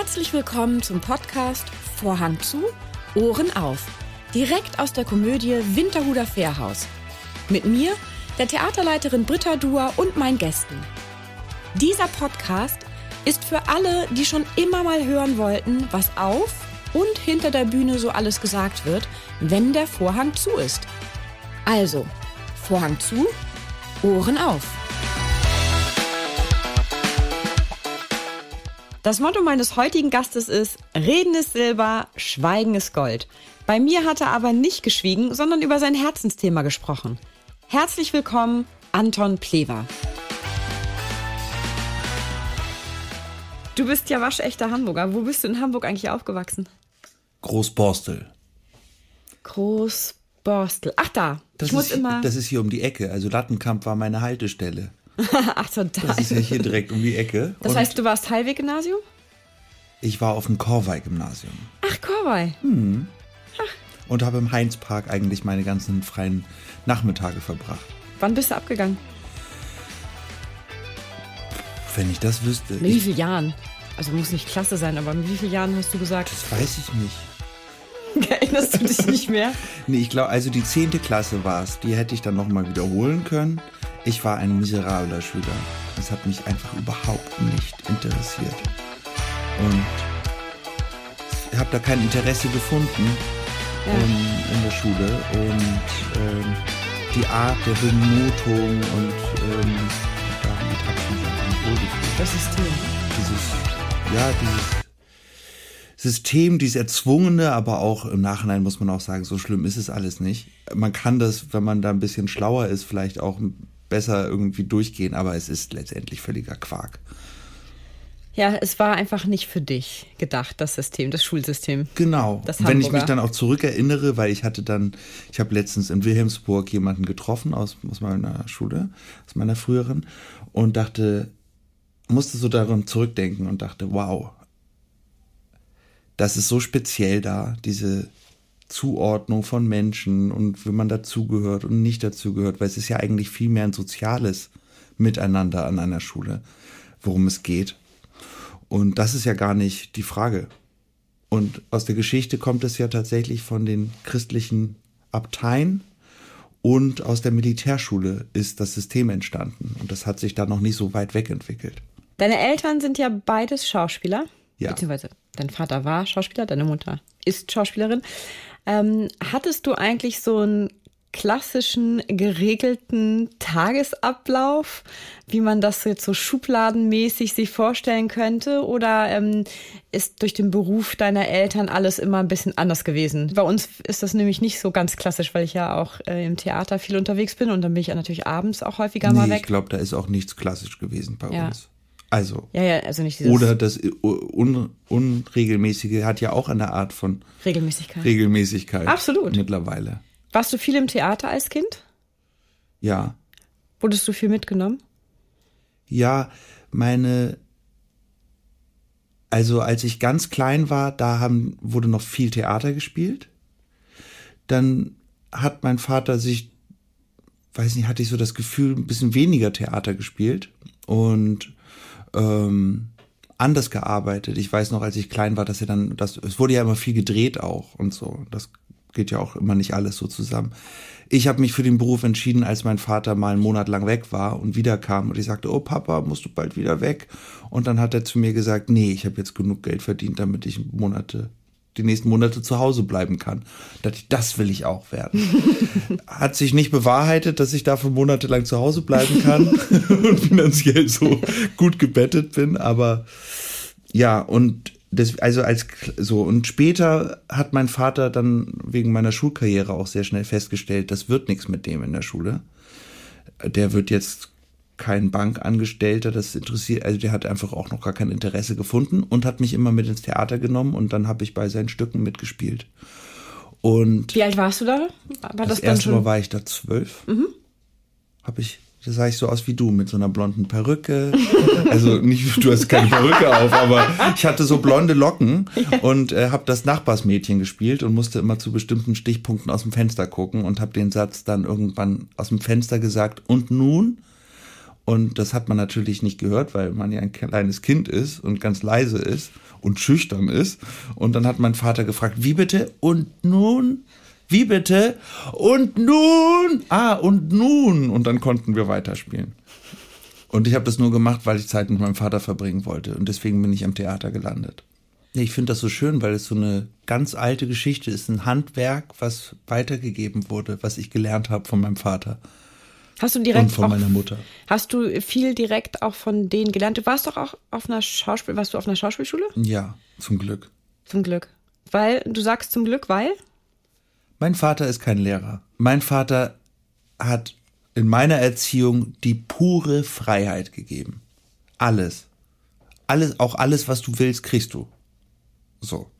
Herzlich willkommen zum Podcast Vorhang zu, Ohren auf. Direkt aus der Komödie Winterhuder Fährhaus. Mit mir, der Theaterleiterin Britta Duer und meinen Gästen. Dieser Podcast ist für alle, die schon immer mal hören wollten, was auf und hinter der Bühne so alles gesagt wird, wenn der Vorhang zu ist. Also, Vorhang zu, Ohren auf. Das Motto meines heutigen Gastes ist Reden ist Silber, Schweigen ist Gold. Bei mir hat er aber nicht geschwiegen, sondern über sein Herzensthema gesprochen. Herzlich willkommen, Anton Plewer. Du bist ja waschechter Hamburger. Wo bist du in Hamburg eigentlich aufgewachsen? Großborstel. Großborstel. Ach da. Das, ich muss ist, immer. das ist hier um die Ecke. Also Lattenkamp war meine Haltestelle. Ach so, da. Das ist ja hier direkt um die Ecke. Das heißt, du warst Heilweg-Gymnasium? ich war auf dem Korwei-Gymnasium Ach, Korwei. und habe im Heinzpark eigentlich meine ganzen freien Nachmittage verbracht. Wann bist du abgegangen? Wenn ich das wüsste. Mit wie vielen Jahren? Also muss nicht klasse sein, aber mit wie vielen Jahren hast du gesagt? das weiß ich nicht. Erinnerst du dich nicht mehr? Nee, ich glaube, also die 10. Klasse war es. Die hätte ich dann nochmal wiederholen können. Ich war ein miserabler Schüler. Das hat mich einfach überhaupt nicht interessiert. Und ich habe da kein Interesse gefunden Ja. in, in der Schule. Und ähm, die Art der Benotung und ähm, damit habe ich mich einfach wohlgefühlt Das System. dieses, ja, dieses System, dieses Erzwungene, aber auch im Nachhinein muss man auch sagen, so schlimm ist es alles nicht. Man kann das, wenn man da ein bisschen schlauer ist, vielleicht auch besser irgendwie durchgehen, aber es ist letztendlich völliger Quark. Ja, es war einfach nicht für dich gedacht, das System, das Schulsystem. Genau. Das Wenn ich mich dann auch zurückerinnere, weil ich hatte dann, ich habe letztens in Wilhelmsburg jemanden getroffen aus, aus meiner Schule, aus meiner früheren, und dachte, musste so daran zurückdenken und dachte, wow, das ist so speziell da, diese Zuordnung von Menschen und wie man dazugehört und nicht dazugehört, weil es ist ja eigentlich viel mehr ein soziales Miteinander an einer Schule, worum es geht. Und das ist ja gar nicht die Frage. Und aus der Geschichte kommt es ja tatsächlich von den christlichen Abteien und aus der Militärschule ist das System entstanden. Und das hat sich da noch nicht so weit wegentwickelt. Deine Eltern sind ja beides Schauspieler. Ja. Beziehungsweise dein Vater war Schauspieler, deine Mutter ist Schauspielerin. Ähm, hattest du eigentlich so einen klassischen, geregelten Tagesablauf, wie man das jetzt so schubladenmäßig sich vorstellen könnte? Oder ähm, ist durch den Beruf deiner Eltern alles immer ein bisschen anders gewesen? Bei uns ist das nämlich nicht so ganz klassisch, weil ich ja auch äh, im Theater viel unterwegs bin und dann bin ich ja natürlich abends auch häufiger mal Nee, ich weg. glaube, da ist auch nichts klassisch gewesen bei Ja. uns. Also, Ja, ja, also nicht dieses oder das Un Unregelmäßige hat ja auch eine Art von Regelmäßigkeit. Regelmäßigkeit. Absolut. Mittlerweile. Warst du viel im Theater als Kind? Ja. Wurdest du viel mitgenommen? Ja, meine, also als ich ganz klein war, da haben, wurde noch viel Theater gespielt. Dann hat mein Vater sich, weiß nicht, hatte ich so das Gefühl, ein bisschen weniger Theater gespielt und ähm, anders gearbeitet. Ich weiß noch, als ich klein war, dass er dann, das, es wurde ja immer viel gedreht auch und so. Das geht ja auch immer nicht alles so zusammen. Ich habe mich für den Beruf entschieden, als mein Vater mal einen Monat lang weg war und wiederkam und ich sagte, oh Papa, musst du bald wieder weg? Und dann hat er zu mir gesagt, nee, ich habe jetzt genug Geld verdient, damit ich Monate die nächsten Monate zu Hause bleiben kann. Da dachte ich, das will ich auch werden. Hat sich nicht bewahrheitet, dass ich dafür monatelang zu Hause bleiben kann und finanziell so gut gebettet bin, aber ja, und das, also als so und später hat mein Vater dann wegen meiner Schulkarriere auch sehr schnell festgestellt, das wird nichts mit dem in der Schule. Der wird jetzt kein Bankangestellter, das interessiert, also der hat einfach auch noch gar kein Interesse gefunden und hat mich immer mit ins Theater genommen und dann habe ich bei seinen Stücken mitgespielt. Und Wie alt warst du da? War das, das dann erste schon? Mhm. Mal war ich da zwölf. Habe ich, da sah ich so aus wie du mit so einer blonden Perücke. Also nicht, du hast keine Perücke auf, aber ich hatte so blonde Locken und äh, habe das Nachbarsmädchen gespielt und musste immer zu bestimmten Stichpunkten aus dem Fenster gucken und habe den Satz dann irgendwann aus dem Fenster gesagt. Und nun? Und das hat man natürlich nicht gehört, weil man ja ein kleines Kind ist und ganz leise ist und schüchtern ist. Und dann hat mein Vater gefragt, wie bitte? Und nun? Wie bitte? Und nun? Ah, und nun? Und dann konnten wir weiterspielen. Und ich habe das nur gemacht, weil ich Zeit mit meinem Vater verbringen wollte. Und deswegen bin ich am Theater gelandet. Ich finde das so schön, weil es so eine ganz alte Geschichte ist, ein Handwerk, was weitergegeben wurde, was ich gelernt habe von meinem Vater. Hast du direkt und von auch, meiner Mutter. Hast du viel direkt auch von denen gelernt? Du warst doch auch auf einer Schauspiel, warst du auf einer Schauspielschule? Ja, zum Glück. Zum Glück. Weil, du sagst zum Glück, weil? Mein Vater ist kein Lehrer. Mein Vater hat in meiner Erziehung die pure Freiheit gegeben. Alles. Alles, auch alles, was du willst, kriegst du. So.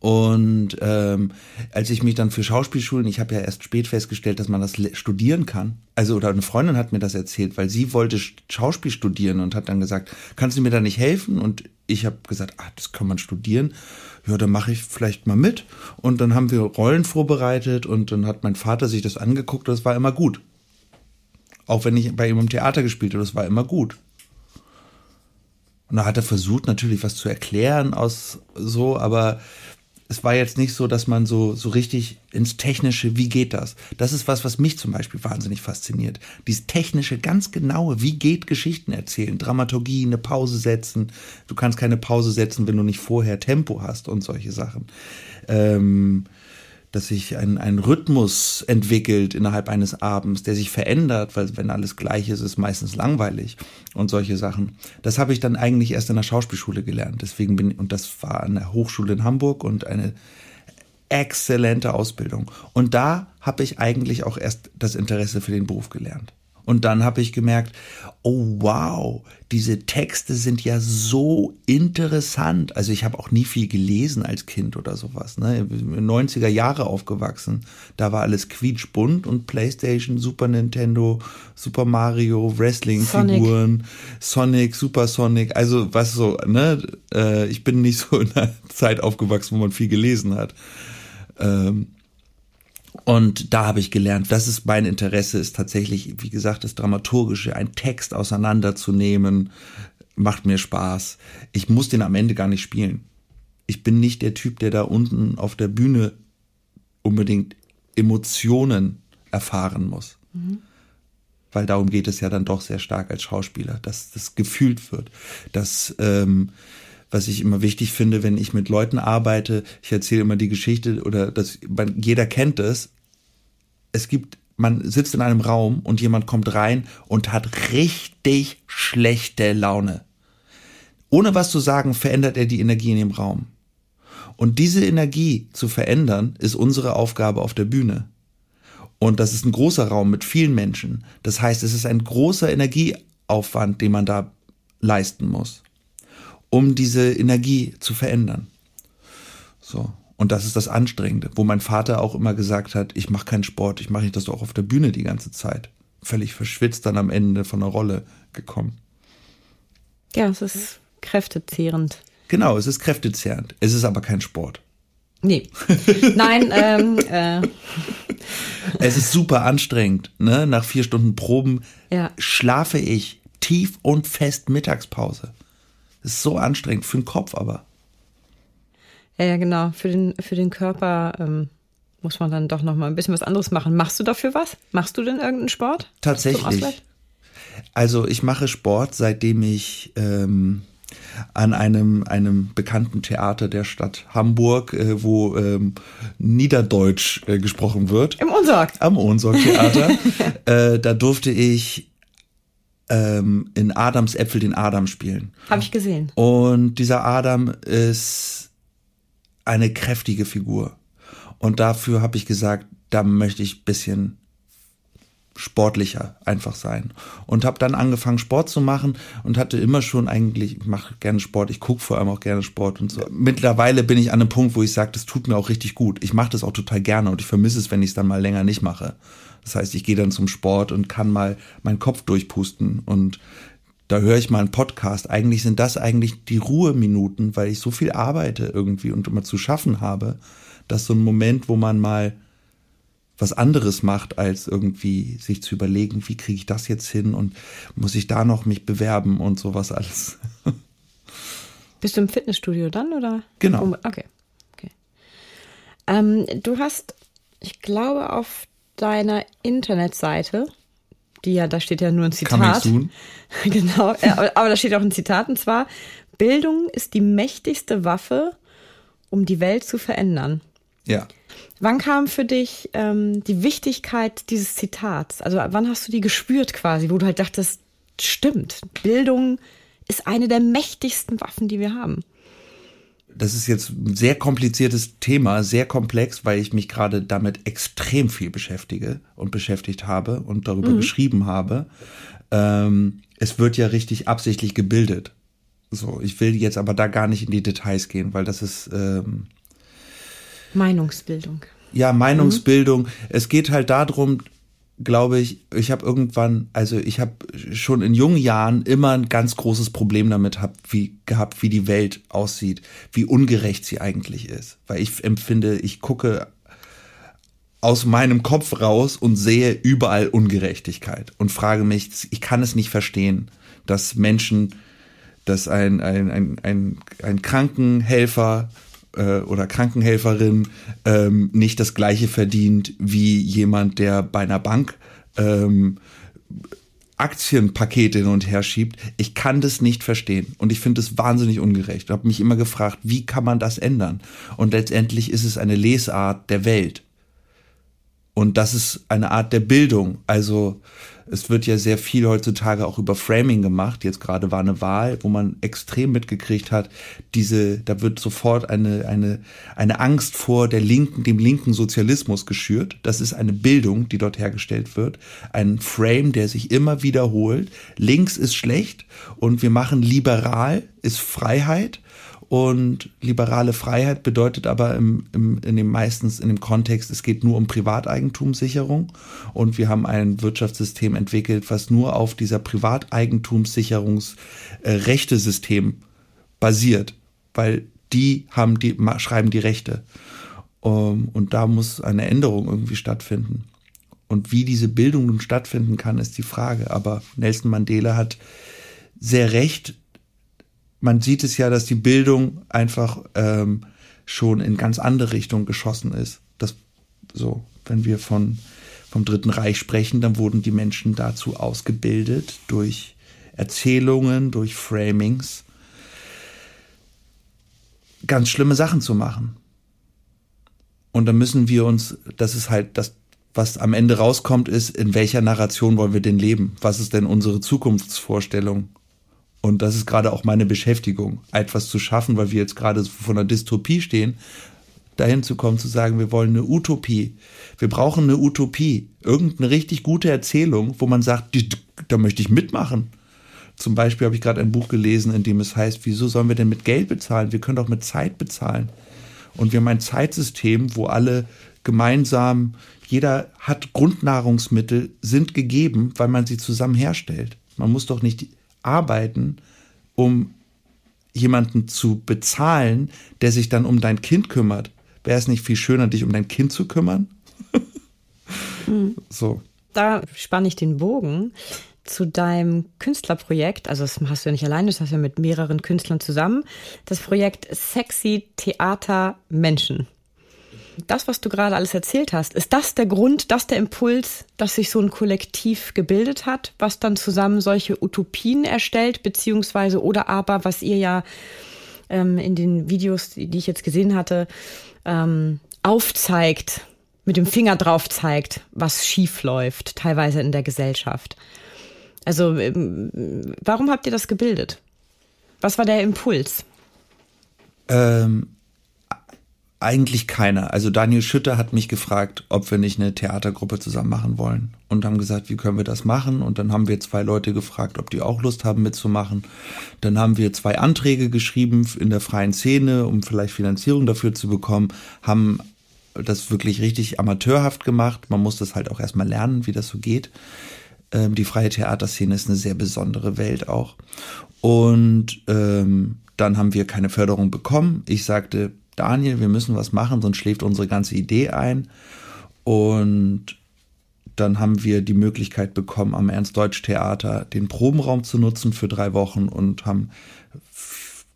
Und ähm, als ich mich dann für Schauspielschulen, ich habe ja erst spät festgestellt, dass man das studieren kann. Also oder eine Freundin hat mir das erzählt, weil sie wollte Schauspiel studieren und hat dann gesagt, kannst du mir da nicht helfen? Und ich habe gesagt, ah, das kann man studieren. Ja, dann mache ich vielleicht mal mit. Und dann haben wir Rollen vorbereitet und dann hat mein Vater sich das angeguckt und das war immer gut. Auch wenn ich bei ihm im Theater gespielt habe, das war immer gut. Und da hat er versucht, natürlich was zu erklären aus so, aber es war jetzt nicht so, dass man so, so richtig ins Technische, wie geht das? Das ist was, was mich zum Beispiel wahnsinnig fasziniert. Dieses technische, ganz genaue, wie geht Geschichten erzählen? Dramaturgie, eine Pause setzen. Du kannst keine Pause setzen, wenn du nicht vorher Tempo hast und solche Sachen. Ähm, dass sich ein, ein Rhythmus entwickelt innerhalb eines Abends, der sich verändert, weil wenn alles gleich ist, ist meistens langweilig und solche Sachen. Das habe ich dann eigentlich erst in der Schauspielschule gelernt. Deswegen bin und das war an der Hochschule in Hamburg und eine exzellente Ausbildung. Und da habe ich eigentlich auch erst das Interesse für den Beruf gelernt. Und dann habe ich gemerkt, oh wow, diese Texte sind ja so interessant. Also ich habe auch nie viel gelesen als Kind oder sowas. Ne? 90er Jahre aufgewachsen. Da war alles quietschbunt und Playstation, Super Nintendo, Super Mario, Wrestling-Figuren, Sonic. Sonic, Super Sonic. Also was so, ne? Äh, ich bin nicht so in einer Zeit aufgewachsen, wo man viel gelesen hat. Ähm, und da habe ich gelernt, das ist mein Interesse, ist tatsächlich, wie gesagt, das Dramaturgische, einen Text auseinanderzunehmen, macht mir Spaß. Ich muss den am Ende gar nicht spielen. Ich bin nicht der Typ, der da unten auf der Bühne unbedingt Emotionen erfahren muss. Mhm. Weil darum geht es ja dann doch sehr stark als Schauspieler, dass das gefühlt wird, dass ähm, was ich immer wichtig finde, wenn ich mit Leuten arbeite, ich erzähle immer die Geschichte oder dass man, jeder kennt es. Es gibt, man sitzt in einem Raum und jemand kommt rein und hat richtig schlechte Laune. Ohne was zu sagen, verändert er die Energie in dem Raum. Und diese Energie zu verändern, ist unsere Aufgabe auf der Bühne. Und das ist ein großer Raum mit vielen Menschen. Das heißt, es ist ein großer Energieaufwand, den man da leisten muss um diese Energie zu verändern. So. Und das ist das Anstrengende, wo mein Vater auch immer gesagt hat, ich mache keinen Sport, ich mache nicht das auch auf der Bühne die ganze Zeit. Völlig verschwitzt dann am Ende von der Rolle gekommen. Ja, es ist kräftezehrend. Genau, es ist kräftezehrend. Es ist aber kein Sport. Nee. Nein, ähm, äh. Es ist super anstrengend, ne? Nach vier Stunden Proben ja. schlafe ich tief und fest Mittagspause. Das ist so anstrengend für den Kopf aber. Ja, ja, genau. Für den, für den Körper ähm, muss man dann doch noch mal ein bisschen was anderes machen. Machst du dafür was? Machst du denn irgendeinen Sport? Tatsächlich. Also ich mache Sport, seitdem ich ähm, an einem, einem bekannten Theater der Stadt Hamburg, äh, wo ähm, Niederdeutsch äh, gesprochen wird. Im Unsorg. Am Unsorg-Theater. äh, da durfte ich ähm, in Adams Äpfel den Adam spielen. Habe ich gesehen. Und dieser Adam ist eine kräftige Figur. Und dafür habe ich gesagt, da möchte ich bisschen sportlicher einfach sein. Und habe dann angefangen Sport zu machen und hatte immer schon eigentlich ich mache gerne Sport ich gucke vor allem auch gerne Sport und so. Mittlerweile bin ich an einem Punkt wo ich sage das tut mir auch richtig gut. Ich mache das auch total gerne und ich vermisse es wenn ich es dann mal länger nicht mache. Das heißt, ich gehe dann zum Sport und kann mal meinen Kopf durchpusten und da höre ich mal einen Podcast. Eigentlich sind das eigentlich die Ruheminuten, weil ich so viel arbeite irgendwie und immer zu schaffen habe, dass so ein Moment, wo man mal was anderes macht, als irgendwie sich zu überlegen, wie kriege ich das jetzt hin und muss ich da noch mich bewerben und sowas alles. Bist du im Fitnessstudio dann oder? Genau. Okay. okay. Ähm, du hast, ich glaube, auf deiner Internetseite, die ja, da steht ja nur ein Zitat. genau, aber, aber da steht auch ein Zitat und zwar: Bildung ist die mächtigste Waffe, um die Welt zu verändern. Ja. Wann kam für dich ähm, die Wichtigkeit dieses Zitats? Also wann hast du die gespürt quasi, wo du halt dachtest, stimmt, Bildung ist eine der mächtigsten Waffen, die wir haben? Das ist jetzt ein sehr kompliziertes Thema, sehr komplex, weil ich mich gerade damit extrem viel beschäftige und beschäftigt habe und darüber mhm. geschrieben habe. Ähm, es wird ja richtig absichtlich gebildet. So, ich will jetzt aber da gar nicht in die Details gehen, weil das ist ähm, Meinungsbildung. Ja, Meinungsbildung. Mhm. Es geht halt darum, glaube ich, ich habe irgendwann, also ich habe schon in jungen Jahren immer ein ganz großes Problem damit hab, wie, gehabt, wie die Welt aussieht, wie ungerecht sie eigentlich ist. Weil ich empfinde, ich gucke aus meinem Kopf raus und sehe überall Ungerechtigkeit und frage mich, ich kann es nicht verstehen, dass Menschen, dass ein, ein, ein, ein, ein Krankenhelfer äh, oder Krankenhelferin ähm, nicht das gleiche verdient wie jemand, der bei einer Bank ähm, Aktienpakete hin und her schiebt. Ich kann das nicht verstehen und ich finde es wahnsinnig ungerecht. Ich habe mich immer gefragt, wie kann man das ändern? Und letztendlich ist es eine Lesart der Welt. Und das ist eine Art der Bildung. Also es wird ja sehr viel heutzutage auch über Framing gemacht. Jetzt gerade war eine Wahl, wo man extrem mitgekriegt hat, diese, da wird sofort eine, eine, eine Angst vor der linken, dem linken Sozialismus geschürt. Das ist eine Bildung, die dort hergestellt wird. Ein Frame, der sich immer wiederholt. Links ist schlecht und wir machen liberal ist Freiheit und liberale Freiheit bedeutet aber im, im, in dem meistens in dem Kontext, es geht nur um Privateigentumssicherung. Und wir haben ein Wirtschaftssystem entwickelt, was nur auf dieser Privateigentumssicherungsrechtesystem basiert, weil die haben die, schreiben die Rechte. Um, und da muss eine Änderung irgendwie stattfinden. Und wie diese Bildung nun stattfinden kann, ist die Frage. Aber Nelson Mandela hat sehr recht, man sieht es ja, dass die Bildung einfach ähm, schon in ganz andere Richtungen geschossen ist. Das so, wenn wir von vom Dritten Reich sprechen, dann wurden die Menschen dazu ausgebildet durch Erzählungen, durch Framings, ganz schlimme Sachen zu machen. Und dann müssen wir uns, das ist halt das, was am Ende rauskommt, ist, in welcher Narration wollen wir denn leben? Was ist denn unsere Zukunftsvorstellung? Und das ist gerade auch meine Beschäftigung, etwas zu schaffen, weil wir jetzt gerade vor einer Dystopie stehen, dahin zu kommen, zu sagen, wir wollen eine Utopie. Wir brauchen eine Utopie. Irgendeine richtig gute Erzählung, wo man sagt, da möchte ich mitmachen. Zum Beispiel habe ich gerade ein Buch gelesen, in dem es heißt, wieso sollen wir denn mit Geld bezahlen? Wir können doch mit Zeit bezahlen. Und wir haben ein Zeitsystem, wo alle gemeinsam, jeder hat Grundnahrungsmittel, sind gegeben, weil man sie zusammen herstellt. Man muss doch nicht arbeiten, um jemanden zu bezahlen, der sich dann um dein Kind kümmert. Wäre es nicht viel schöner, dich um dein Kind zu kümmern? mhm. So. Da spanne ich den Bogen zu deinem Künstlerprojekt. Also das hast du ja nicht alleine, das hast du ja mit mehreren Künstlern zusammen. Das Projekt Sexy Theater Menschen das, was du gerade alles erzählt hast, ist das der Grund, das der Impuls, dass sich so ein Kollektiv gebildet hat, was dann zusammen solche Utopien erstellt, beziehungsweise oder aber, was ihr ja ähm, in den Videos, die ich jetzt gesehen hatte, ähm, aufzeigt, mit dem Finger drauf zeigt, was schief läuft, teilweise in der Gesellschaft. Also, ähm, warum habt ihr das gebildet? Was war der Impuls? Ähm, eigentlich keiner. Also Daniel Schütter hat mich gefragt, ob wir nicht eine Theatergruppe zusammen machen wollen. Und haben gesagt, wie können wir das machen? Und dann haben wir zwei Leute gefragt, ob die auch Lust haben mitzumachen. Dann haben wir zwei Anträge geschrieben in der freien Szene, um vielleicht Finanzierung dafür zu bekommen, haben das wirklich richtig amateurhaft gemacht. Man muss das halt auch erstmal lernen, wie das so geht. Ähm, die freie Theaterszene ist eine sehr besondere Welt auch. Und ähm, dann haben wir keine Förderung bekommen. Ich sagte, Daniel, wir müssen was machen, sonst schläft unsere ganze Idee ein. Und dann haben wir die Möglichkeit bekommen, am Ernst-Deutsch-Theater den Probenraum zu nutzen für drei Wochen und haben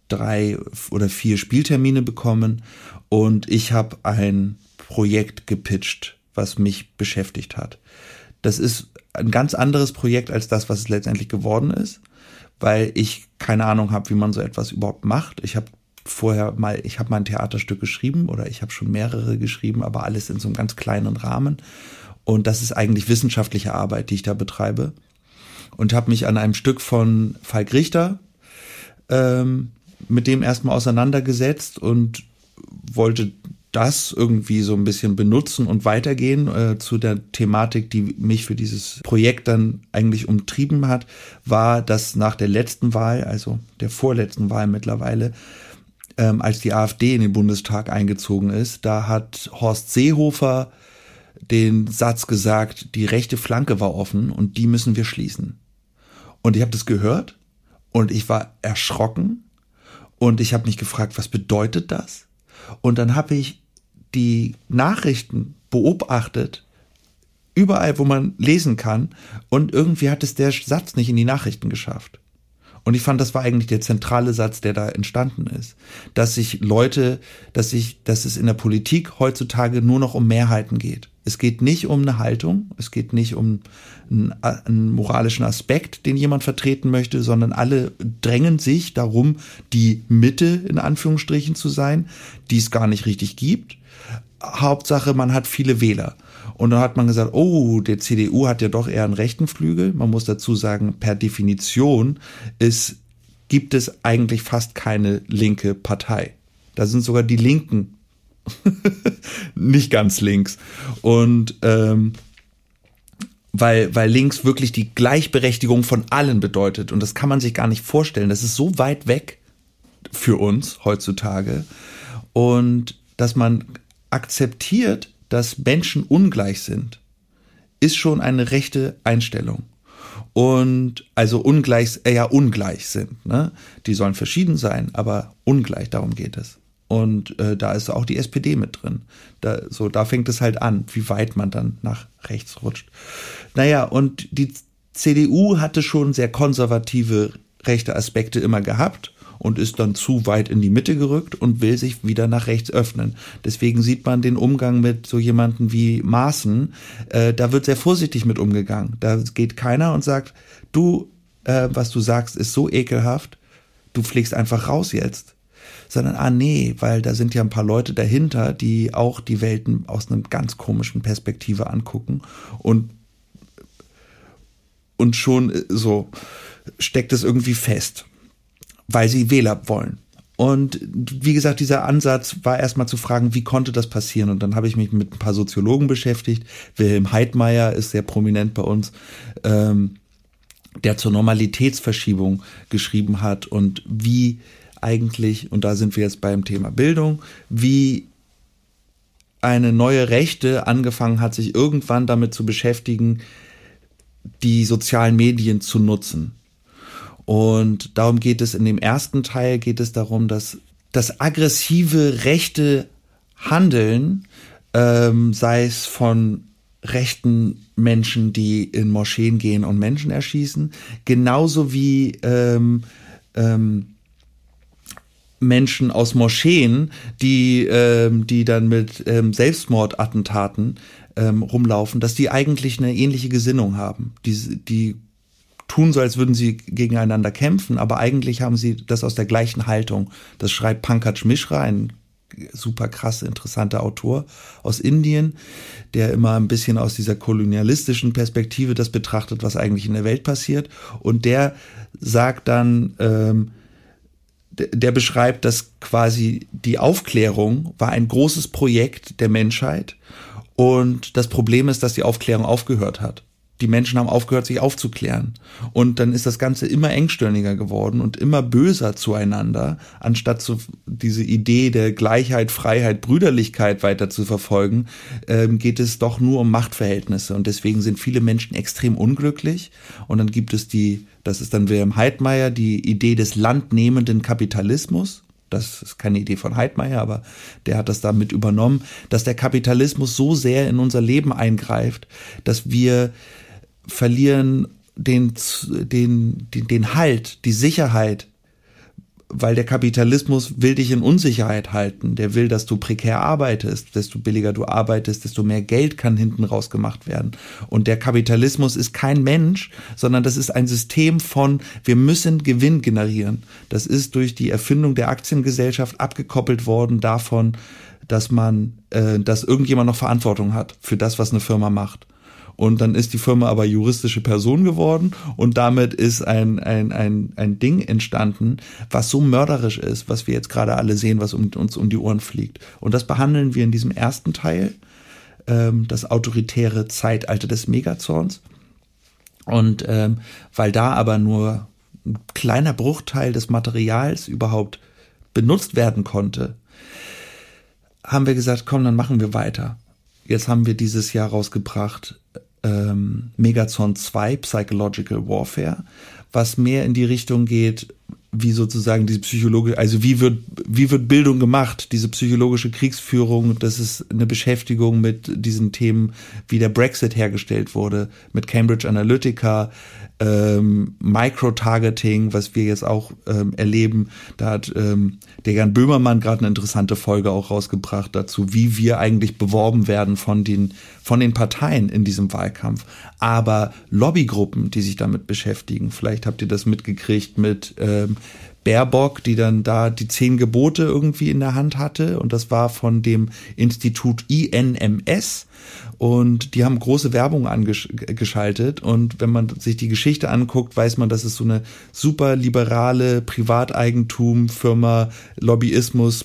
drei oder vier Spieltermine bekommen. Und ich habe ein Projekt gepitcht, was mich beschäftigt hat. Das ist ein ganz anderes Projekt als das, was es letztendlich geworden ist, weil ich keine Ahnung habe, wie man so etwas überhaupt macht. Ich habe vorher mal, ich habe mal ein Theaterstück geschrieben oder ich habe schon mehrere geschrieben, aber alles in so einem ganz kleinen Rahmen. Und das ist eigentlich wissenschaftliche Arbeit, die ich da betreibe. Und habe mich an einem Stück von Falk Richter ähm, mit dem erstmal auseinandergesetzt und wollte das irgendwie so ein bisschen benutzen und weitergehen äh, zu der Thematik, die mich für dieses Projekt dann eigentlich umtrieben hat, war, dass nach der letzten Wahl, also der vorletzten Wahl mittlerweile, ähm, als die AfD in den Bundestag eingezogen ist, da hat Horst Seehofer den Satz gesagt, die rechte Flanke war offen und die müssen wir schließen. Und ich habe das gehört und ich war erschrocken und ich habe mich gefragt, was bedeutet das? Und dann habe ich die Nachrichten beobachtet, überall, wo man lesen kann, und irgendwie hat es der Satz nicht in die Nachrichten geschafft. Und ich fand, das war eigentlich der zentrale Satz, der da entstanden ist. Dass sich Leute, dass sich, dass es in der Politik heutzutage nur noch um Mehrheiten geht. Es geht nicht um eine Haltung, es geht nicht um einen, einen, moralischen Aspekt, den jemand vertreten möchte, sondern alle drängen sich darum, die Mitte in Anführungsstrichen zu sein, die es gar nicht richtig gibt. Hauptsache, man hat viele Wähler. Und dann hat man gesagt, oh, der CDU hat ja doch eher einen rechten Flügel. Man muss dazu sagen, per Definition ist, gibt es eigentlich fast keine linke Partei. Da sind sogar die Linken nicht ganz links. Und ähm, weil, weil links wirklich die Gleichberechtigung von allen bedeutet. Und das kann man sich gar nicht vorstellen. Das ist so weit weg für uns heutzutage. Und dass man akzeptiert, dass Menschen ungleich sind, ist schon eine rechte Einstellung. Und also ungleich, äh, ja, ungleich sind. Ne? Die sollen verschieden sein, aber ungleich, darum geht es. Und äh, da ist auch die SPD mit drin. Da, so, da fängt es halt an, wie weit man dann nach rechts rutscht. Naja, und die CDU hatte schon sehr konservative rechte Aspekte immer gehabt und ist dann zu weit in die Mitte gerückt und will sich wieder nach rechts öffnen. Deswegen sieht man den Umgang mit so jemanden wie Maaßen, äh, da wird sehr vorsichtig mit umgegangen. Da geht keiner und sagt, du, äh, was du sagst, ist so ekelhaft, du fliegst einfach raus jetzt. Sondern, ah nee, weil da sind ja ein paar Leute dahinter, die auch die Welten aus einer ganz komischen Perspektive angucken und und schon äh, so steckt es irgendwie fest weil sie Wähler wollen. Und wie gesagt, dieser Ansatz war erstmal zu fragen, wie konnte das passieren? Und dann habe ich mich mit ein paar Soziologen beschäftigt. Wilhelm Heidmeier ist sehr prominent bei uns, ähm, der zur Normalitätsverschiebung geschrieben hat und wie eigentlich, und da sind wir jetzt beim Thema Bildung, wie eine neue Rechte angefangen hat, sich irgendwann damit zu beschäftigen, die sozialen Medien zu nutzen und darum geht es in dem ersten Teil, geht es darum, dass das aggressive rechte Handeln, ähm, sei es von rechten Menschen, die in Moscheen gehen und Menschen erschießen, genauso wie ähm, ähm, Menschen aus Moscheen, die, ähm, die dann mit ähm, Selbstmordattentaten ähm, rumlaufen, dass die eigentlich eine ähnliche Gesinnung haben. Die, die tun so, als würden sie gegeneinander kämpfen, aber eigentlich haben sie das aus der gleichen Haltung. Das schreibt Pankaj Mishra, ein super krass interessanter Autor aus Indien, der immer ein bisschen aus dieser kolonialistischen Perspektive das betrachtet, was eigentlich in der Welt passiert. Und der sagt dann, ähm, der beschreibt, dass quasi die Aufklärung war ein großes Projekt der Menschheit und das Problem ist, dass die Aufklärung aufgehört hat die Menschen haben aufgehört, sich aufzuklären. Und dann ist das Ganze immer engstirniger geworden und immer böser zueinander, anstatt so diese Idee der Gleichheit, Freiheit, Brüderlichkeit weiter zu verfolgen, ähm, geht es doch nur um Machtverhältnisse. Und deswegen sind viele Menschen extrem unglücklich. Und dann gibt es die, das ist dann Wilhelm Heidmeier, die Idee des landnehmenden Kapitalismus das ist keine Idee von Heidmeier, aber der hat das damit übernommen, dass der Kapitalismus so sehr in unser Leben eingreift, dass wir verlieren den, den, den, den Halt, die Sicherheit, weil der Kapitalismus will dich in Unsicherheit halten. Der will, dass du prekär arbeitest. Desto billiger du arbeitest, desto mehr Geld kann hinten raus gemacht werden. Und der Kapitalismus ist kein Mensch, sondern das ist ein System von, wir müssen Gewinn generieren. Das ist durch die Erfindung der Aktiengesellschaft abgekoppelt worden davon, dass man, äh, dass irgendjemand noch Verantwortung hat für das, was eine Firma macht. Und dann ist die Firma aber juristische Person geworden und damit ist ein, ein, ein, ein Ding entstanden, was so mörderisch ist, was wir jetzt gerade alle sehen, was um, uns um die Ohren fliegt. Und das behandeln wir in diesem ersten Teil, ähm, das autoritäre Zeitalter des Megazorns. Und ähm, weil da aber nur ein kleiner Bruchteil des Materials überhaupt benutzt werden konnte, haben wir gesagt, komm, dann machen wir weiter. Jetzt haben wir dieses Jahr rausgebracht ähm, Megazon 2 Psychological Warfare, was mehr in die Richtung geht, wie sozusagen diese psychologische, also wie wird, wie wird Bildung gemacht, diese psychologische Kriegsführung, das ist eine Beschäftigung mit diesen Themen, wie der Brexit hergestellt wurde, mit Cambridge Analytica, ähm, Micro-Targeting, was wir jetzt auch ähm, erleben. Da hat ähm, der Jan Böhmermann gerade eine interessante Folge auch rausgebracht dazu, wie wir eigentlich beworben werden von den, von den Parteien in diesem Wahlkampf. Aber Lobbygruppen, die sich damit beschäftigen, vielleicht habt ihr das mitgekriegt mit ähm, Baerbock, die dann da die zehn Gebote irgendwie in der Hand hatte. Und das war von dem Institut INMS. Und die haben große Werbung angeschaltet. Und wenn man sich die Geschichte anguckt, weiß man, dass es so eine super liberale Privateigentum-Firma, Lobbyismus,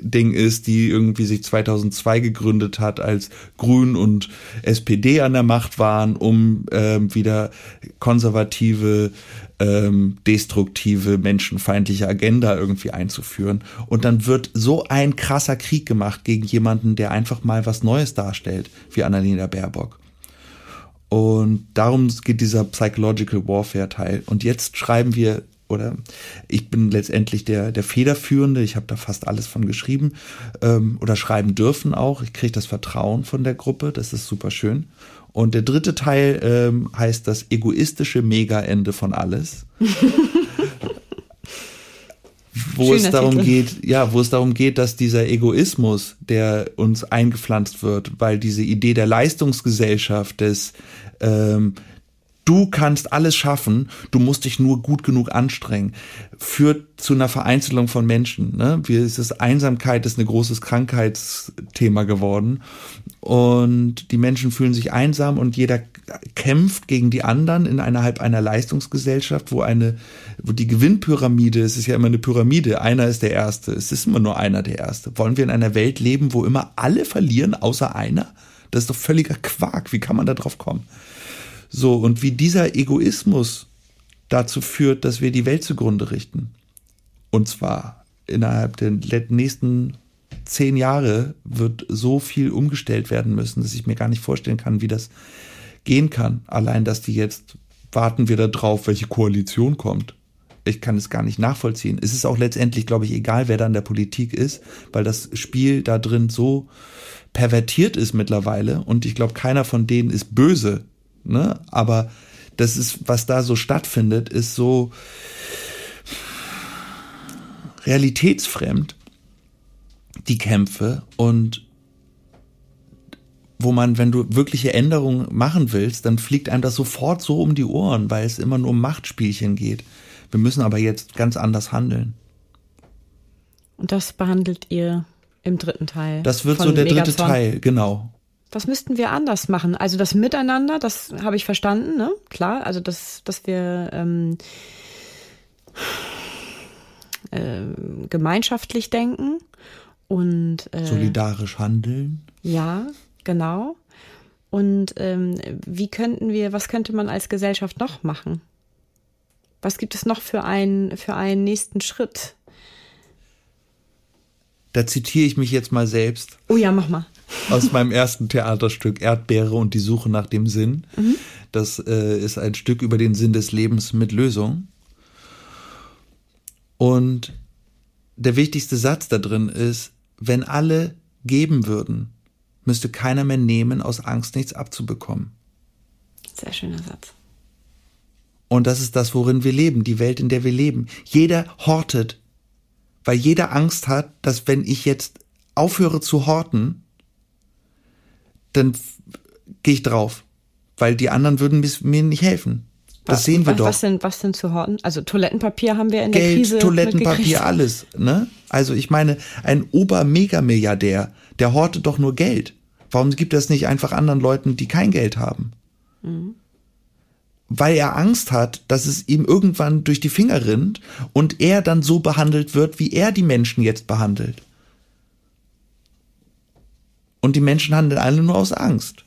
Ding ist, die irgendwie sich 2002 gegründet hat, als Grün und SPD an der Macht waren, um ähm, wieder konservative ähm, destruktive, menschenfeindliche Agenda irgendwie einzuführen. Und dann wird so ein krasser Krieg gemacht gegen jemanden, der einfach mal was Neues darstellt, wie Annalena Baerbock. Und darum geht dieser Psychological Warfare Teil. Und jetzt schreiben wir, oder ich bin letztendlich der, der Federführende, ich habe da fast alles von geschrieben ähm, oder schreiben dürfen auch. Ich kriege das Vertrauen von der Gruppe, das ist super schön. Und der dritte Teil ähm, heißt das egoistische Mega-Ende von alles. wo Schöner es darum geht, ja, wo es darum geht, dass dieser Egoismus, der uns eingepflanzt wird, weil diese Idee der Leistungsgesellschaft, des ähm, Du kannst alles schaffen, du musst dich nur gut genug anstrengen, führt zu einer Vereinzelung von Menschen. Ne? Wie ist es, Einsamkeit ist ein großes Krankheitsthema geworden und die Menschen fühlen sich einsam und jeder kämpft gegen die anderen in innerhalb einer Leistungsgesellschaft, wo eine, wo die Gewinnpyramide, es ist ja immer eine Pyramide, einer ist der Erste, es ist immer nur einer der Erste. Wollen wir in einer Welt leben, wo immer alle verlieren, außer einer? Das ist doch völliger Quark. Wie kann man da drauf kommen? So, und wie dieser Egoismus dazu führt, dass wir die Welt zugrunde richten. Und zwar innerhalb der nächsten zehn Jahre wird so viel umgestellt werden müssen, dass ich mir gar nicht vorstellen kann, wie das gehen kann. Allein, dass die jetzt warten wir da drauf, welche Koalition kommt. Ich kann es gar nicht nachvollziehen. Es ist auch letztendlich, glaube ich, egal, wer da in der Politik ist, weil das Spiel da drin so pervertiert ist mittlerweile und ich glaube, keiner von denen ist böse ne? Aber das ist, was da so stattfindet, ist so realitätsfremd, die Kämpfe und wo man, wenn du wirkliche Änderungen machen willst, dann fliegt einem das sofort so um die Ohren, weil es immer nur um Machtspielchen geht. Wir müssen aber jetzt ganz anders handeln. Und das behandelt ihr im dritten Teil. Das wird so der Megazon. dritte Teil, genau. Was müssten wir anders machen? Also das Miteinander, das habe ich verstanden, ne? Klar, also dass, dass wir ähm, äh, gemeinschaftlich denken und äh, solidarisch handeln. Ja, genau. Und ähm, wie könnten wir, was könnte man als Gesellschaft noch machen? Was gibt es noch für einen, für einen nächsten Schritt? Da zitiere ich mich jetzt mal selbst. Oh ja, mach mal aus meinem ersten Theaterstück Erdbeere und die Suche nach dem Sinn. Mhm. Das äh, ist ein Stück über den Sinn des Lebens mit Lösung. Und der wichtigste Satz da drin ist, wenn alle geben würden, müsste keiner mehr nehmen, aus Angst nichts abzubekommen. Sehr schöner Satz. Und das ist das, worin wir leben, die Welt, in der wir leben. Jeder hortet, weil jeder Angst hat, dass wenn ich jetzt aufhöre zu horten, dann gehe ich drauf, weil die anderen würden mir nicht helfen. Das was, sehen wir was, doch. Was denn, was denn zu horten? Also Toilettenpapier haben wir in Geld, der Krise Toilettenpapier, alles. Ne? Also ich meine, ein Ober-Mega-Milliardär, der hortet doch nur Geld. Warum gibt er es nicht einfach anderen Leuten, die kein Geld haben? Mhm. Weil er Angst hat, dass es ihm irgendwann durch die Finger rinnt und er dann so behandelt wird, wie er die Menschen jetzt behandelt. Und die Menschen handeln alle nur aus Angst.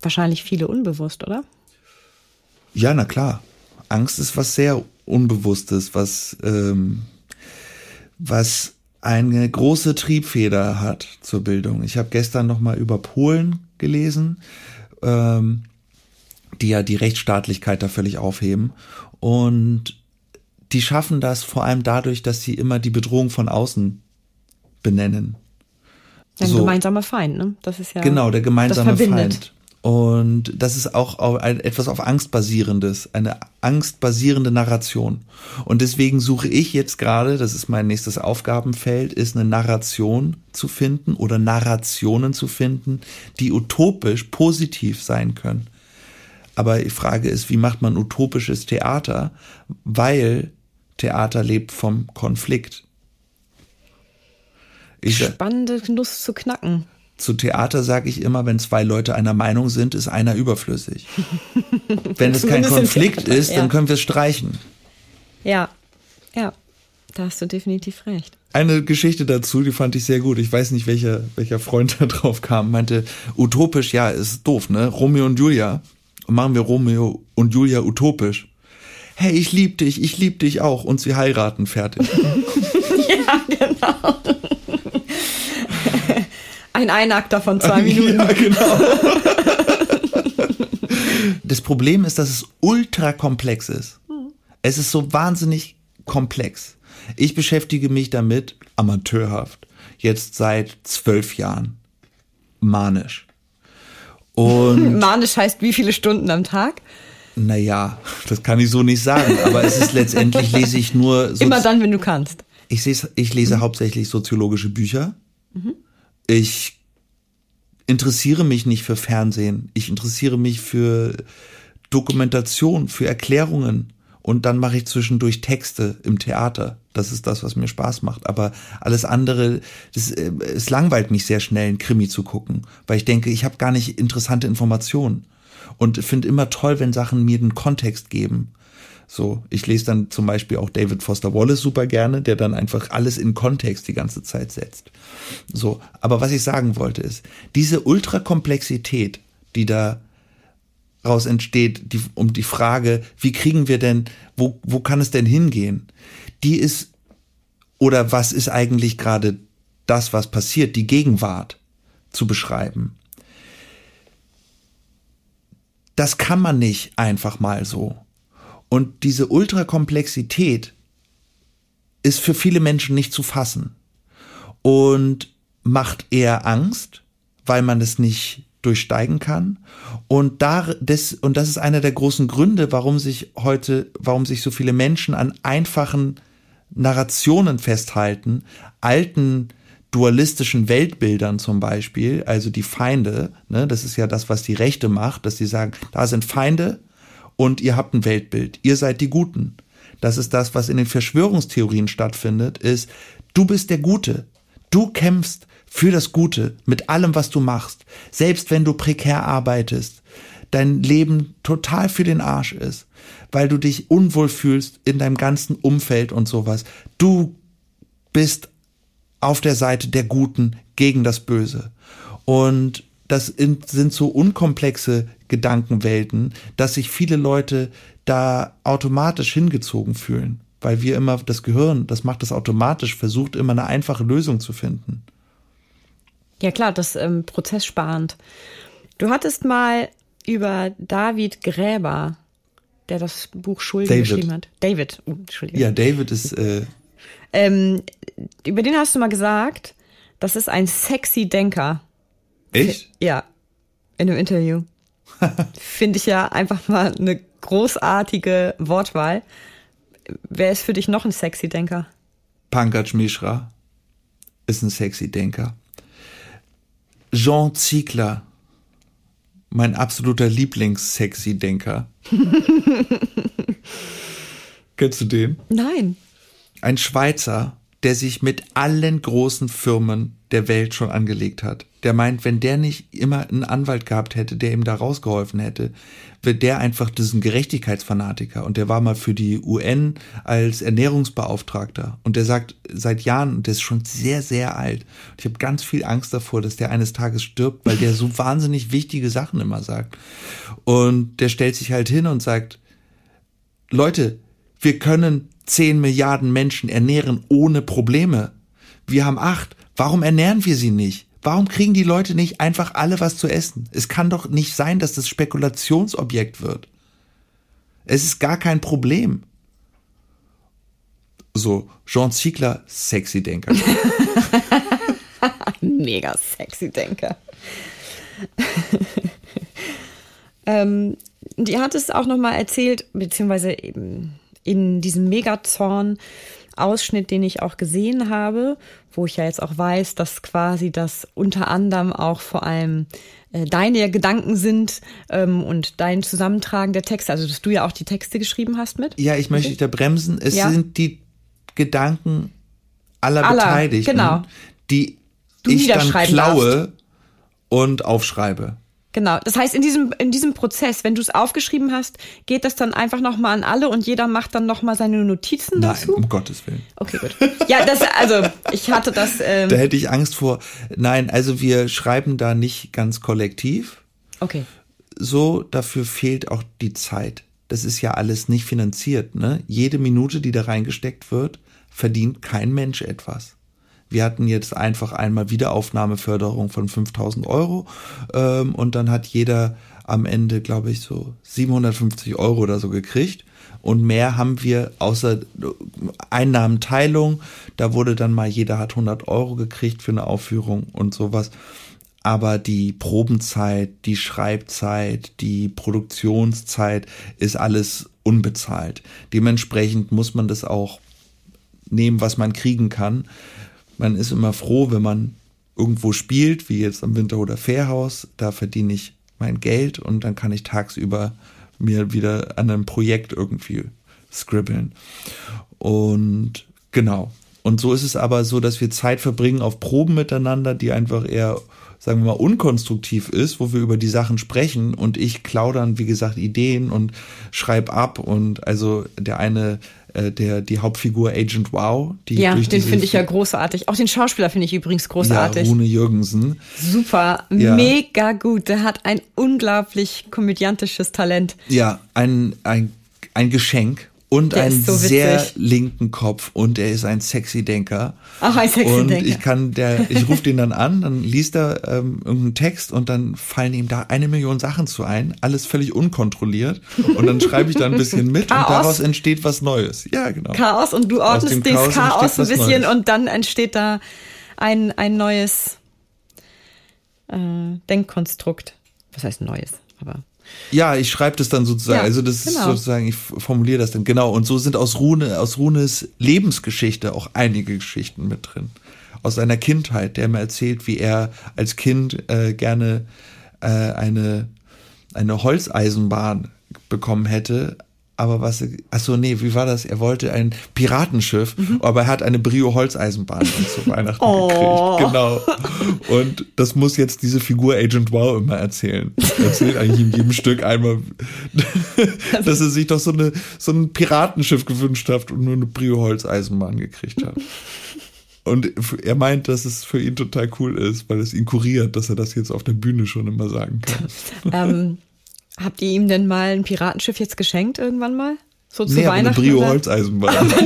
Wahrscheinlich viele unbewusst, oder? Ja, na klar. Angst ist was sehr Unbewusstes, was, ähm, was eine große Triebfeder hat zur Bildung. Ich habe gestern noch mal über Polen gelesen, ähm, die ja die Rechtsstaatlichkeit da völlig aufheben und die schaffen das vor allem dadurch, dass sie immer die Bedrohung von außen benennen. Ein so. gemeinsamer Feind, ne? Das ist ja genau der gemeinsame Feind. Und das ist auch ein, etwas auf Angst basierendes, eine angstbasierende Narration. Und deswegen suche ich jetzt gerade, das ist mein nächstes Aufgabenfeld, ist eine Narration zu finden oder Narrationen zu finden, die utopisch positiv sein können. Aber die Frage ist, wie macht man utopisches Theater? Weil Theater lebt vom Konflikt. Ich, Spannende Nuss zu knacken. Zu Theater sage ich immer, wenn zwei Leute einer Meinung sind, ist einer überflüssig. wenn es kein Konflikt ist, dann können wir es streichen. Ja, ja, da hast du definitiv recht. Eine Geschichte dazu, die fand ich sehr gut. Ich weiß nicht, welcher, welcher Freund da drauf kam, meinte, utopisch, ja, ist doof, ne? Romeo und Julia. Und machen wir Romeo und Julia utopisch. Hey, ich lieb dich, ich lieb dich auch. Und sie heiraten, fertig. ja, genau. Ein Einakter von zwei Minuten. Ja, genau. das Problem ist, dass es ultra komplex ist. Es ist so wahnsinnig komplex. Ich beschäftige mich damit amateurhaft. Jetzt seit zwölf Jahren. Manisch. Und Manisch heißt wie viele Stunden am Tag? Naja, das kann ich so nicht sagen, aber es ist letztendlich lese ich nur. Sozi Immer dann, wenn du kannst. Ich, ich lese mhm. hauptsächlich soziologische Bücher. Mhm ich interessiere mich nicht für Fernsehen. Ich interessiere mich für Dokumentation, für Erklärungen. Und dann mache ich zwischendurch Texte im Theater. Das ist das, was mir Spaß macht. Aber alles andere, das, äh, es langweilt mich sehr schnell, ein Krimi zu gucken, weil ich denke, ich habe gar nicht interessante Informationen. Und finde immer toll, wenn Sachen mir den Kontext geben. So, ich lese dann zum Beispiel auch David Foster Wallace super gerne, der dann einfach alles in Kontext die ganze Zeit setzt. So, aber was ich sagen wollte ist, diese Ultrakomplexität, die da raus entsteht, die, um die Frage, wie kriegen wir denn, wo, wo kann es denn hingehen? Die ist, oder was ist eigentlich gerade das, was passiert, die Gegenwart zu beschreiben? Das kann man nicht einfach mal so. Und diese Ultrakomplexität ist für viele Menschen nicht zu fassen und macht eher Angst, weil man es nicht durchsteigen kann. Und da, das, und das ist einer der großen Gründe, warum sich heute, warum sich so viele Menschen an einfachen Narrationen festhalten, alten dualistischen Weltbildern zum Beispiel, also die Feinde, ne, das ist ja das, was die Rechte macht, dass sie sagen, da sind Feinde und ihr habt ein Weltbild. Ihr seid die Guten. Das ist das, was in den Verschwörungstheorien stattfindet, ist, du bist der Gute. Du kämpfst für das Gute mit allem, was du machst. Selbst wenn du prekär arbeitest, dein Leben total für den Arsch ist, weil du dich unwohl fühlst in deinem ganzen Umfeld und sowas. Du bist auf der Seite der Guten gegen das Böse. Und das sind so unkomplexe Gedankenwelten, dass sich viele Leute da automatisch hingezogen fühlen, weil wir immer das Gehirn, das macht das automatisch, versucht immer eine einfache Lösung zu finden. Ja klar, das ähm, prozesssparend. Du hattest mal über David Gräber der das Buch Schulden David. geschrieben hat. David, oh, Entschuldigung. Ja, David ist, äh, Ähm, über den hast du mal gesagt, das ist ein sexy Denker. Echt? Ja, in einem Interview. Finde ich ja einfach mal eine großartige Wortwahl. Wer ist für dich noch ein sexy Denker? Pankaj Mishra ist ein sexy Denker. Jean Ziegler, mein absoluter Lieblings-sexy Denker. Kennst du den? Nein. Ein Schweizer, der sich mit allen großen Firmen der Welt schon angelegt hat. Der meint, wenn der nicht immer einen Anwalt gehabt hätte, der ihm da rausgeholfen hätte, wird der einfach diesen Gerechtigkeitsfanatiker. Und der war mal für die UN als Ernährungsbeauftragter. Und der sagt seit Jahren, und der ist schon sehr, sehr alt. Und ich habe ganz viel Angst davor, dass der eines Tages stirbt, weil der so wahnsinnig wichtige Sachen immer sagt. Und der stellt sich halt hin und sagt, Leute, wir können 10 Milliarden Menschen ernähren ohne Probleme. Wir haben acht. Warum ernähren wir sie nicht? Warum kriegen die Leute nicht einfach alle was zu essen? Es kann doch nicht sein, dass das Spekulationsobjekt wird. Es ist gar kein Problem. So, Jean Ziegler, sexy Denker. Mega sexy Denker. ähm, die hat es auch nochmal erzählt, beziehungsweise eben in diesem Megazorn-Ausschnitt, den ich auch gesehen habe, wo ich ja jetzt auch weiß, dass quasi das unter anderem auch vor allem äh, deine Gedanken sind ähm, und dein Zusammentragen der Texte, also dass du ja auch die Texte geschrieben hast mit. Ja, ich möchte dich da bremsen. Es Ja. sind die Gedanken aller, Aller, Beteiligten, genau. die Du ich dann klaue und aufschreibe. Genau. Das heißt, in diesem, in diesem Prozess, wenn du es aufgeschrieben hast, geht das dann einfach nochmal an alle und jeder macht dann nochmal seine Notizen Nein, dazu? um Gottes Willen. Okay, gut. Ja, das, also, ich hatte das, ähm, Da hätte ich Angst vor. Nein, also wir schreiben da nicht ganz kollektiv. okay. So, dafür fehlt auch die Zeit. Das ist ja alles nicht finanziert. Ne? Jede Minute, die da reingesteckt wird, verdient kein Mensch etwas. Wir hatten jetzt einfach einmal Wiederaufnahmeförderung von 5000 Euro ähm, und dann hat jeder am Ende, glaube ich, so 750 Euro oder so gekriegt. Und mehr haben wir außer Einnahmenteilung. Da wurde dann mal jeder hat 100 Euro gekriegt für eine Aufführung und sowas. Aber die Probenzeit, die Schreibzeit, die Produktionszeit ist alles unbezahlt. Dementsprechend muss man das auch nehmen, was man kriegen kann. Man ist immer froh, wenn man irgendwo spielt, wie jetzt am Winter- oder Fairhaus. Da verdiene ich mein Geld und dann kann ich tagsüber mir wieder an einem Projekt irgendwie scribbeln. Und genau. Und so ist es aber so, dass wir Zeit verbringen auf Proben miteinander, die einfach eher, sagen wir mal, unkonstruktiv ist, wo wir über die Sachen sprechen und ich klau dann, wie gesagt, Ideen und schreib ab und also der eine, äh, der, die Hauptfigur Agent Wow, die Ja, den finde ich ja großartig. Auch den Schauspieler finde ich übrigens großartig. Ja, Rune Jürgensen. Super, Ja. mega gut. Der hat ein unglaublich komödiantisches Talent. Ja, ein, ein, ein Geschenk und Der einen so sehr linken Kopf und er ist ein sexy Denker. Ach, ein sexy und Denker. ich kann der, ich rufe den dann an, dann liest er ähm, irgendeinen Text und dann fallen ihm da eine Million Sachen zu ein, alles völlig unkontrolliert und dann schreibe ich da ein bisschen mit und daraus entsteht was Neues. Ja, genau. Chaos und du ordnest das Chaos Chaos ein bisschen Neues. und dann entsteht da ein, ein neues äh, Denkkonstrukt. Was heißt neues? Aber Ja, ich schreibe das dann sozusagen. Ja, also das ist genau. sozusagen, ich formuliere das dann genau. Und so sind aus Rune, aus Runes Lebensgeschichte auch einige Geschichten mit drin. Aus seiner Kindheit, der mir erzählt, wie er als Kind äh, gerne äh, eine eine Holzeisenbahn bekommen hätte. Aber was, ach so, nee, wie war das? Er wollte ein Piratenschiff, Mhm. aber er hat eine Brio-Holzeisenbahn zu Weihnachten Oh. gekriegt. Genau. Und das muss jetzt diese Figur Agent Wow immer erzählen. Er erzählt eigentlich in jedem Stück einmal, dass er sich doch so, eine, so ein Piratenschiff gewünscht hat und nur eine Brio-Holzeisenbahn gekriegt hat. Und er meint, dass es für ihn total cool ist, weil es ihn kuriert, dass er das jetzt auf der Bühne schon immer sagen kann. ähm, habt ihr ihm denn mal ein Piratenschiff jetzt geschenkt irgendwann mal? So zu Nee, aber eine Weihnachten? Brio? Holzeisenbahn.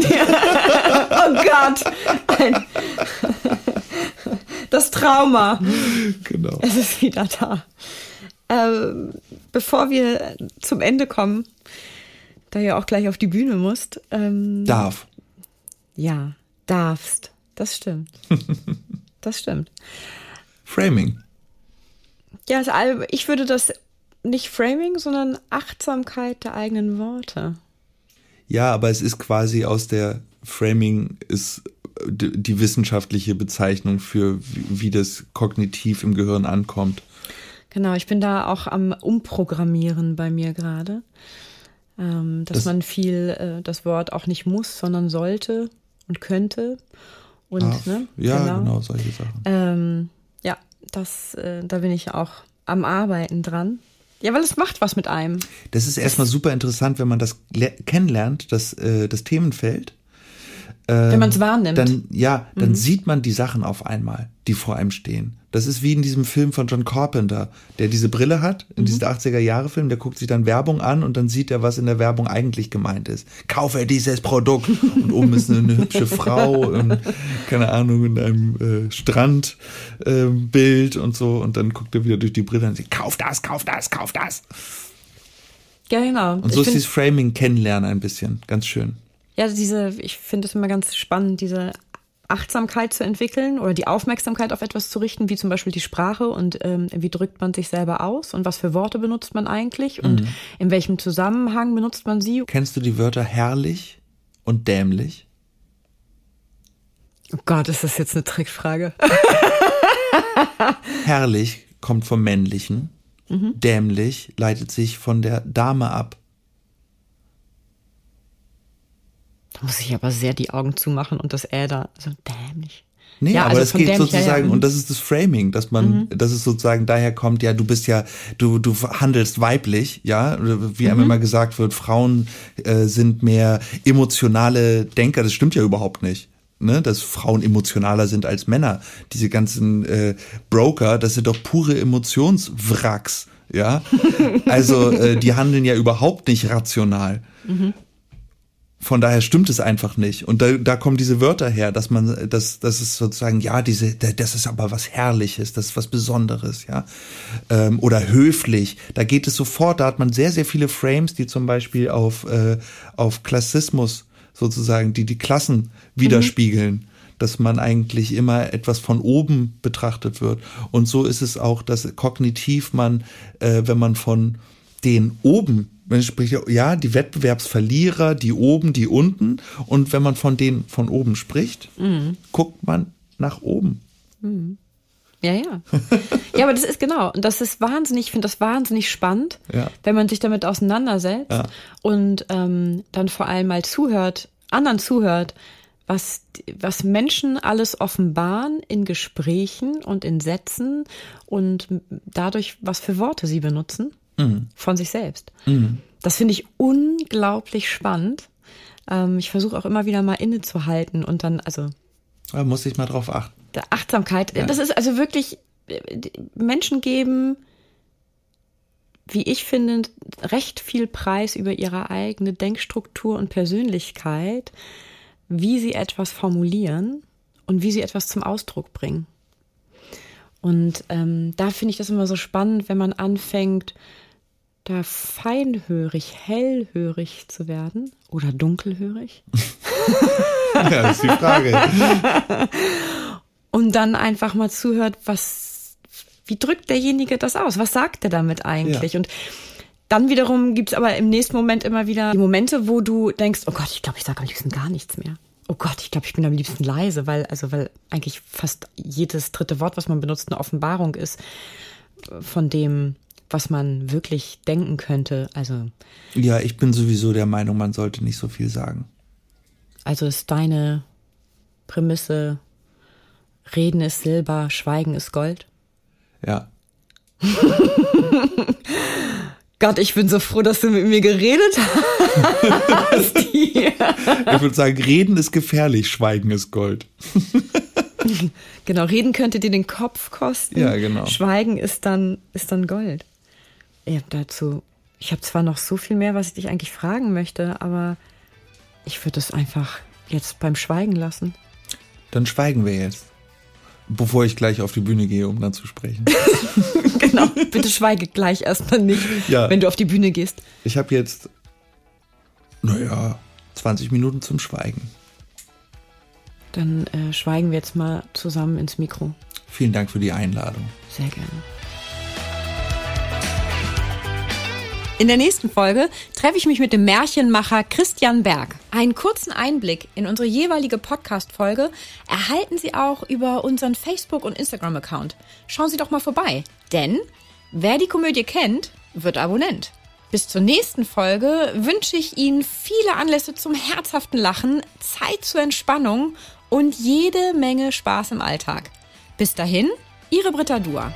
Oh Gott! Ein das Trauma. genau. Es ist wieder da. Ähm, bevor wir zum Ende kommen, da ja auch gleich auf die Bühne musst. Ähm, Darf. Ja, darfst. Das stimmt. das stimmt. Framing. Ja, ich würde das nicht Framing, sondern Achtsamkeit der eigenen Worte. Ja, aber es ist quasi aus der Framing ist die wissenschaftliche Bezeichnung für wie das kognitiv im Gehirn ankommt. Genau, ich bin da auch am Umprogrammieren bei mir gerade. Ähm, dass das, man viel äh, das Wort auch nicht muss, sondern sollte und könnte. Und, ah, ne, ja, genau. genau, solche Sachen. Ähm, ja, das, äh, da bin ich auch am Arbeiten dran. Ja, weil es macht was mit einem. Das ist erstmal super interessant, wenn man das kennenlernt, das, äh, das Themenfeld. Wenn man es wahrnimmt. Dann, ja, dann mhm. sieht man die Sachen auf einmal, die vor einem stehen. Das ist wie in diesem Film von John Carpenter, der diese Brille hat, in mhm. diesem 80er-Jahre-Film, der guckt sich dann Werbung an und dann sieht er, was in der Werbung eigentlich gemeint ist. Kaufe dieses Produkt. Und oben ist eine, hübsche Frau, und, keine Ahnung, in einem äh, Strandbild äh, und so. Und dann guckt er wieder durch die Brille und sagt, kauf das, kauf das, kauf das. Ja, genau. Und so ich ist dieses Framing kennenlernen ein bisschen. Ganz schön. Ja, diese, ich finde es immer ganz spannend, diese Achtsamkeit zu entwickeln oder die Aufmerksamkeit auf etwas zu richten, wie zum Beispiel die Sprache und ähm, wie drückt man sich selber aus und was für Worte benutzt man eigentlich und mhm. in welchem Zusammenhang benutzt man sie. Kennst du die Wörter herrlich und dämlich? Oh Gott, ist das jetzt eine Trickfrage? herrlich kommt vom Männlichen, mhm. dämlich leitet sich von der Dame ab. Da muss ich aber sehr die Augen zumachen und das Äh da, so dämlich. Nee, ja, aber also geht sozusagen, und das ist das Framing, dass man, mhm. dass es sozusagen daher kommt, ja, du bist ja, du, du handelst weiblich, ja, wie einem mhm. immer gesagt wird, Frauen äh, sind mehr emotionale Denker, das stimmt ja überhaupt nicht. Ne, dass Frauen emotionaler sind als Männer. Diese ganzen äh, Broker, das sind doch pure Emotionswracks, ja. Also äh, die handeln ja überhaupt nicht rational. Mhm. Von daher stimmt es einfach nicht. Und da, da kommen diese Wörter her, dass man, dass, das ist sozusagen, ja, diese, das ist aber was Herrliches, das ist was Besonderes, ja. Ähm, oder höflich. Da geht es sofort, da hat man sehr, sehr viele Frames, die zum Beispiel auf, äh, auf Klassismus sozusagen, die die Klassen widerspiegeln. Mhm dass man eigentlich immer etwas von oben betrachtet wird. Und so ist es auch, dass kognitiv man, äh, wenn man von den oben man spricht ja, die Wettbewerbsverlierer, die oben, die unten. Und wenn man von denen von oben spricht, mhm. guckt man nach oben. Mhm. Ja, ja. ja, aber das ist genau. Und das ist wahnsinnig, ich finde das wahnsinnig spannend, ja. wenn man sich damit auseinandersetzt ja. und ähm, dann vor allem mal zuhört, anderen zuhört, was, was Menschen alles offenbaren in Gesprächen und in Sätzen und dadurch, was für Worte sie benutzen mhm. von sich selbst. Mhm. Das finde ich unglaublich spannend. Ähm, ich versuche auch immer wieder mal innezuhalten und dann, also. Da muss ich mal drauf achten. Der Achtsamkeit, ja. das ist also wirklich äh, Menschen geben, wie ich finde, recht viel Preis über ihre eigene Denkstruktur und Persönlichkeit, wie sie etwas formulieren und wie sie etwas zum Ausdruck bringen. Und ähm, da finde ich das immer so spannend, wenn man anfängt, da feinhörig, hellhörig zu werden oder dunkelhörig? ja, das ist die Frage. Und dann einfach mal zuhört, was, wie drückt derjenige das aus? Was sagt er damit eigentlich? Ja. Und dann wiederum gibt's aber im nächsten Moment immer wieder die Momente, wo du denkst, oh Gott, ich glaube, ich sage am liebsten gar nichts mehr. Oh Gott, ich glaube, ich bin am liebsten leise, weil, also, weil eigentlich fast jedes dritte Wort, was man benutzt, eine Offenbarung ist von dem, was man wirklich denken könnte. Also ja, ich bin sowieso der Meinung, man sollte nicht so viel sagen. Also ist deine Prämisse: Reden ist Silber, Schweigen ist Gold. Ja. Gott, ich bin so froh, dass du mit mir geredet hast. ich würde sagen, reden ist gefährlich, Schweigen ist Gold. genau, reden könnte dir den Kopf kosten. Ja, genau. Schweigen ist dann, ist dann Gold ja, dazu, ich habe zwar noch so viel mehr, was ich dich eigentlich fragen möchte, aber ich würde es einfach jetzt beim Schweigen lassen. Dann schweigen wir jetzt. Bevor ich gleich auf die Bühne gehe, um dann zu sprechen. genau, bitte schweige gleich erstmal nicht, ja. wenn du auf die Bühne gehst. Ich habe jetzt Naja, 20 Minuten zum Schweigen. Dann äh, schweigen wir jetzt mal zusammen ins Mikro. Vielen Dank für die Einladung. Sehr gerne. In der nächsten Folge treffe ich mich mit dem Märchenmacher Christian Berg. Einen kurzen Einblick in unsere jeweilige Podcast-Folge erhalten Sie auch über unseren Facebook- und Instagram-Account. Schauen Sie doch mal vorbei. Denn wer die Komödie kennt, wird Abonnent. Bis zur nächsten Folge wünsche ich Ihnen viele Anlässe zum herzhaften Lachen, Zeit zur Entspannung und jede Menge Spaß im Alltag. Bis dahin, Ihre Britta Dua.